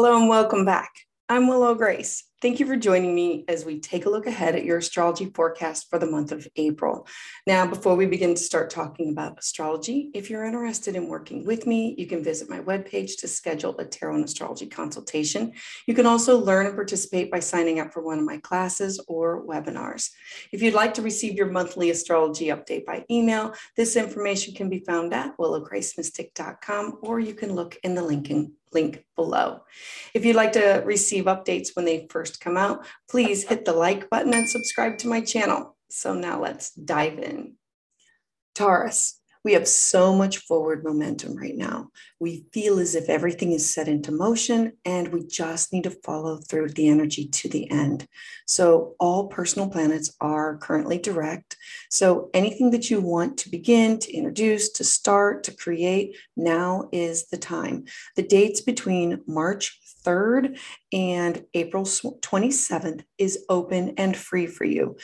Hello and welcome back. I'm Willow Grace. Thank you for joining me as we take a look ahead at your astrology forecast for the month of April. Now, before we begin to start talking about astrology, if you're interested in working with me, you can visit my webpage to schedule a tarot and astrology consultation. You can also learn and participate by signing up for one of my classes or webinars. If you'd like to receive your monthly astrology update by email, this information can be found at willowgracemystic.com or you can look in the link in link below. If you'd like to receive updates when they first come out, please hit the like button and subscribe to my channel. So now let's dive in. Taurus, we have so much forward momentum right now. We feel as if everything is set into motion and we just need to follow through the energy to the end. So, all personal planets are currently direct. So, anything that you want to begin, to introduce, to start, to create, now is the time. The dates between March 3rd and April 27th is open and free for you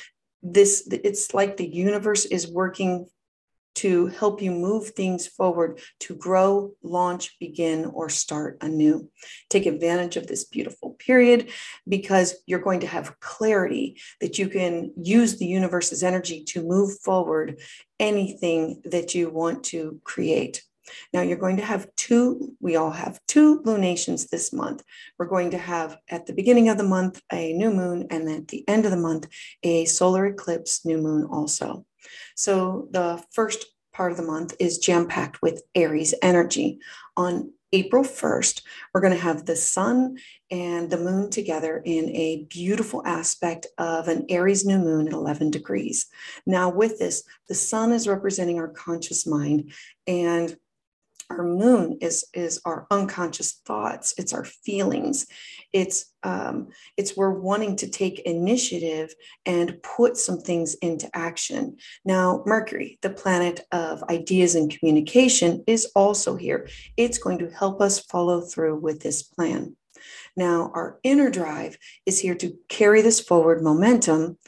this it's like the universe is working to help you move things forward to grow, launch, begin, or start anew. Take advantage of this beautiful period because you're going to have clarity that you can use the universe's energy to move forward anything that you want to create. Now you're going to have two, we all have two lunations this month. We're going to have at the beginning of the month a new moon, and at the end of the month, a solar eclipse new moon also. So the first part of the month is jam packed with Aries energy. On April 1st, we're going to have the sun and the moon together in a beautiful aspect of an Aries new moon at 11 degrees. Now, with this, the sun is representing our conscious mind, and our moon is is our unconscious thoughts it's our feelings it's um, it's we're wanting to take initiative and put some things into action. Now mercury the planet of ideas and communication is also here. It's going to help us follow through with this plan. Now our inner drive is here to carry this forward momentum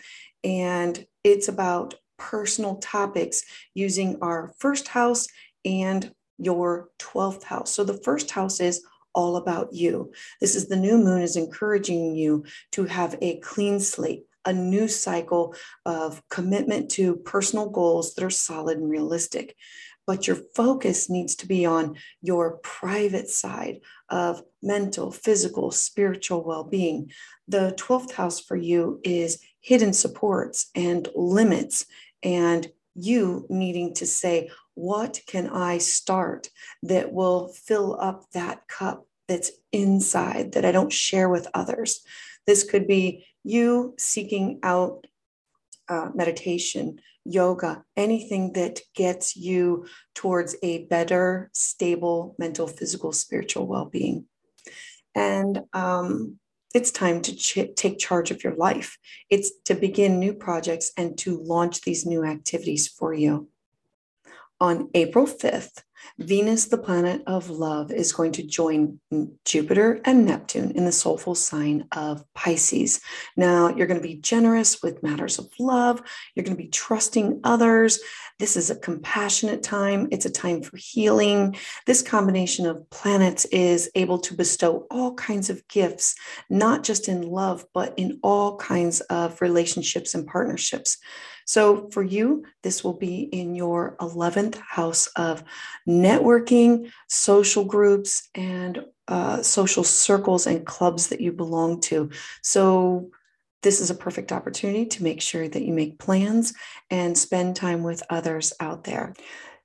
and it's about personal topics using our first house and your 12th house. So the first house is all about you. This is the new moon is encouraging you to have a clean slate, a new cycle of commitment to personal goals that are solid and realistic. But your focus needs to be on your private side of mental, physical, spiritual well being. The 12th house for you is hidden supports and limits, and you needing to say, what can I start that will fill up that cup that's inside that I don't share with others? This could be you seeking out uh, meditation, yoga, anything that gets you towards a better, stable mental, physical, spiritual well being. And um, it's time to ch- take charge of your life. It's to begin new projects and to launch these new activities for you. On April 5th, Venus, the planet of love, is going to join Jupiter and Neptune in the soulful sign of Pisces. Now, you're going to be generous with matters of love. You're going to be trusting others. This is a compassionate time. It's a time for healing. This combination of planets is able to bestow all kinds of gifts, not just in love, but in all kinds of relationships and partnerships. So for you, this will be in your 11th house of networking, social groups, and uh, social circles and clubs that you belong to. So this is a perfect opportunity to make sure that you make plans and spend time with others out there.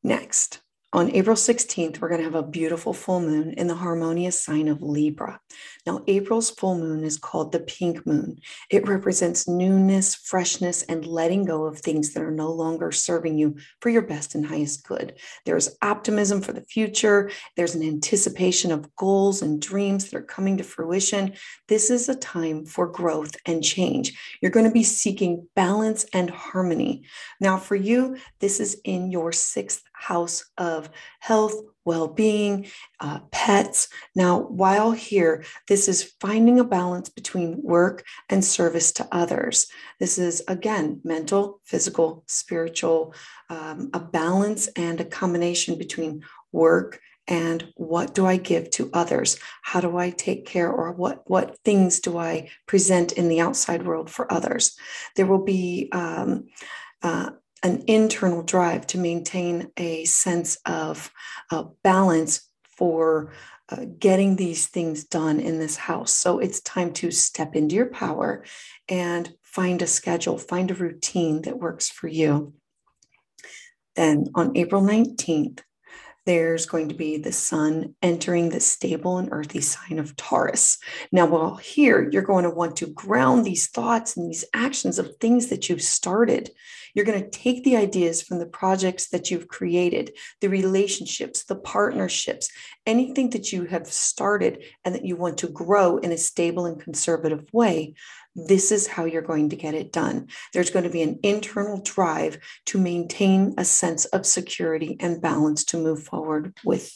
Next, on April 16th, we're going to have a beautiful full moon in the harmonious sign of Libra. Now, April's full moon is called the pink moon. It represents newness, freshness, and letting go of things that are no longer serving you for your best and highest good. There's optimism for the future, there's an anticipation of goals and dreams that are coming to fruition. This is a time for growth and change. You're going to be seeking balance and harmony. Now, for you, this is in your sixth house of health, well being, uh, pets. Now, while here, this is finding a balance between work and service to others. This is, again, mental, physical, spiritual, um, a balance and a combination between work and what do I give to others? How do I take care or what, what things do I present in the outside world for others? There will be um, uh, an internal drive to maintain a sense of uh, balance for uh, getting these things done in this house. So it's time to step into your power and find a schedule, find a routine that works for you. Then on April 19th, there's going to be the sun entering the stable and earthy sign of Taurus. Now, while here, you're going to want to ground these thoughts and these actions of things that you've started. You're going to take the ideas from the projects that you've created, the relationships, the partnerships, anything that you have started and that you want to grow in a stable and conservative way this is how you're going to get it done. There's going to be an internal drive to maintain a sense of security and balance to move forward with.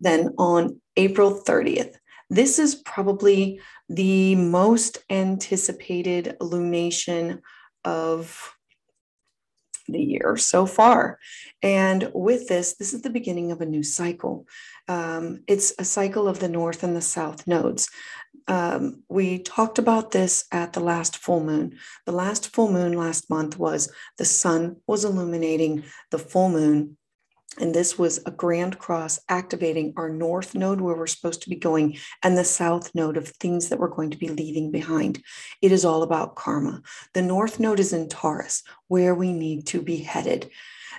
Then on April 30th, this is probably the most anticipated lunation of the year so far. And with this, this is the beginning of a new cycle. Um, it's a cycle of the North and the South nodes um, we talked about this at the last full moon. The last full moon last month was the sun was illuminating the full moon. And this was a grand cross activating our north node where we're supposed to be going and the south node of things that we're going to be leaving behind. It is all about karma. The north node is in Taurus, where we need to be headed.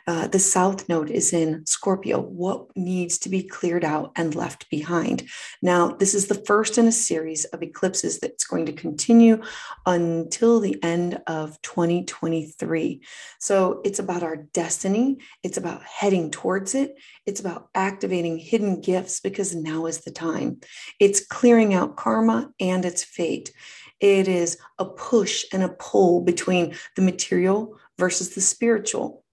Uh, the south node is in Scorpio. What needs to be cleared out and left behind? Now, this is the first in a series of eclipses that's going to continue until the end of 2023. So it's about our destiny, it's about heading towards it, it's about activating hidden gifts because now is the time. It's clearing out karma and its fate. It is a push and a pull between the material versus the spiritual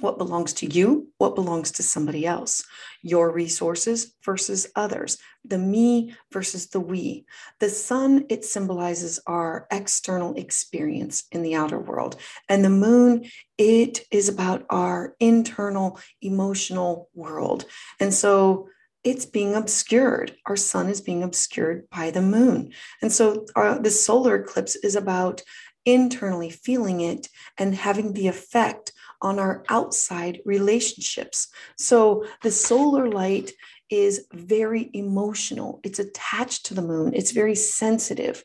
what belongs to you, what belongs to somebody else, your resources versus others, the me versus the we. The sun, it symbolizes our external experience in the outer world. And the moon, it is about our internal emotional world. And so it's being obscured. Our sun is being obscured by the moon. And so uh, the solar eclipse is about internally feeling it and having the effect on our outside relationships. So the solar light is very emotional, it's attached to the moon, it's very sensitive.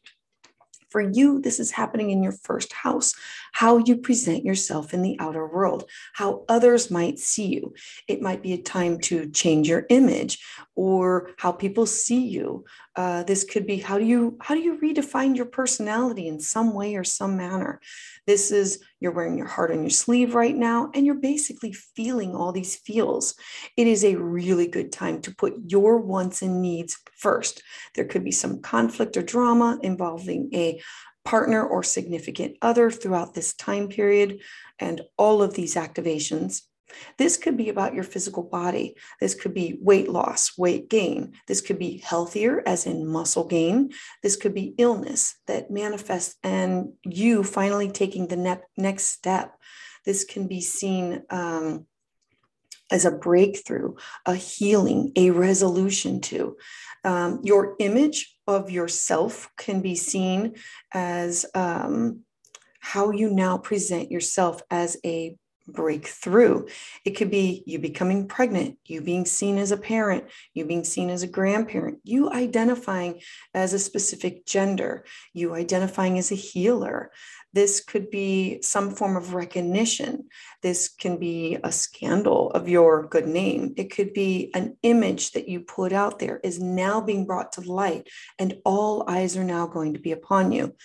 For you, this is happening in your first house, how you present yourself in the outer world, how others might see you. It might be a time to change your image or how people see you. Uh, this could be how do you how do you redefine your personality in some way or some manner. This is you're wearing your heart on your sleeve right now, and you're basically feeling all these feels. It is a really good time to put your wants and needs first. There could be some conflict or drama involving a partner or significant other throughout this time period, and all of these activations this could be about your physical body. This could be weight loss, weight gain. This could be healthier, as in muscle gain. This could be illness that manifests and you finally taking the ne- next step. This can be seen um, as a breakthrough, a healing, a resolution to. Um, your image of yourself can be seen as um, how you now present yourself as a breakthrough. It could be you becoming pregnant, you being seen as a parent, you being seen as a grandparent, you identifying as a specific gender, you identifying as a healer. This could be some form of recognition. This can be a scandal of your good name. It could be an image that you put out there is now being brought to light, and all eyes are now going to be upon you.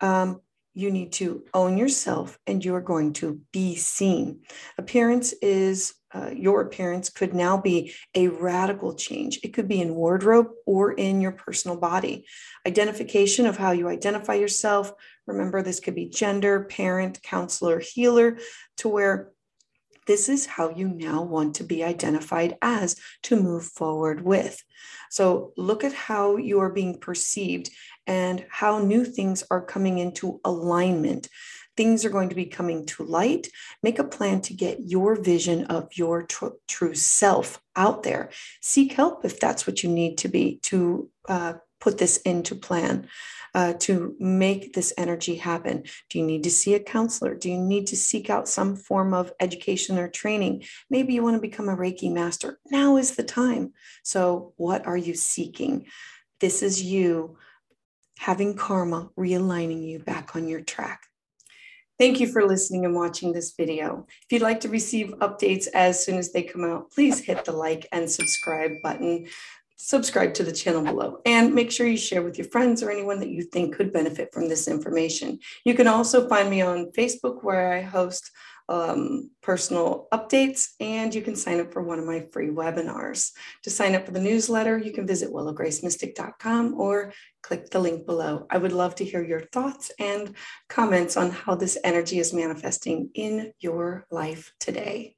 Um, you need to own yourself and you're going to be seen. Appearance is uh, your appearance could now be a radical change. It could be in wardrobe or in your personal body. Identification of how you identify yourself. Remember, this could be gender, parent, counselor, healer, to where this is how you now want to be identified as to move forward with. So look at how you are being perceived and how new things are coming into alignment. Things are going to be coming to light. Make a plan to get your vision of your tr- true self out there. Seek help if that's what you need to be to uh, put this into plan uh, to make this energy happen? Do you need to see a counselor? Do you need to seek out some form of education or training? Maybe you want to become a Reiki master. Now is the time. So, what are you seeking? This is you having karma realigning you back on your track. Thank you for listening and watching this video. If you'd like to receive updates as soon as they come out, please hit the like and subscribe button subscribe to the channel below and make sure you share with your friends or anyone that you think could benefit from this information. You can also find me on Facebook where I host um, personal updates and you can sign up for one of my free webinars. To sign up for the newsletter, you can visit willowgracemystic.com or click the link below. I would love to hear your thoughts and comments on how this energy is manifesting in your life today.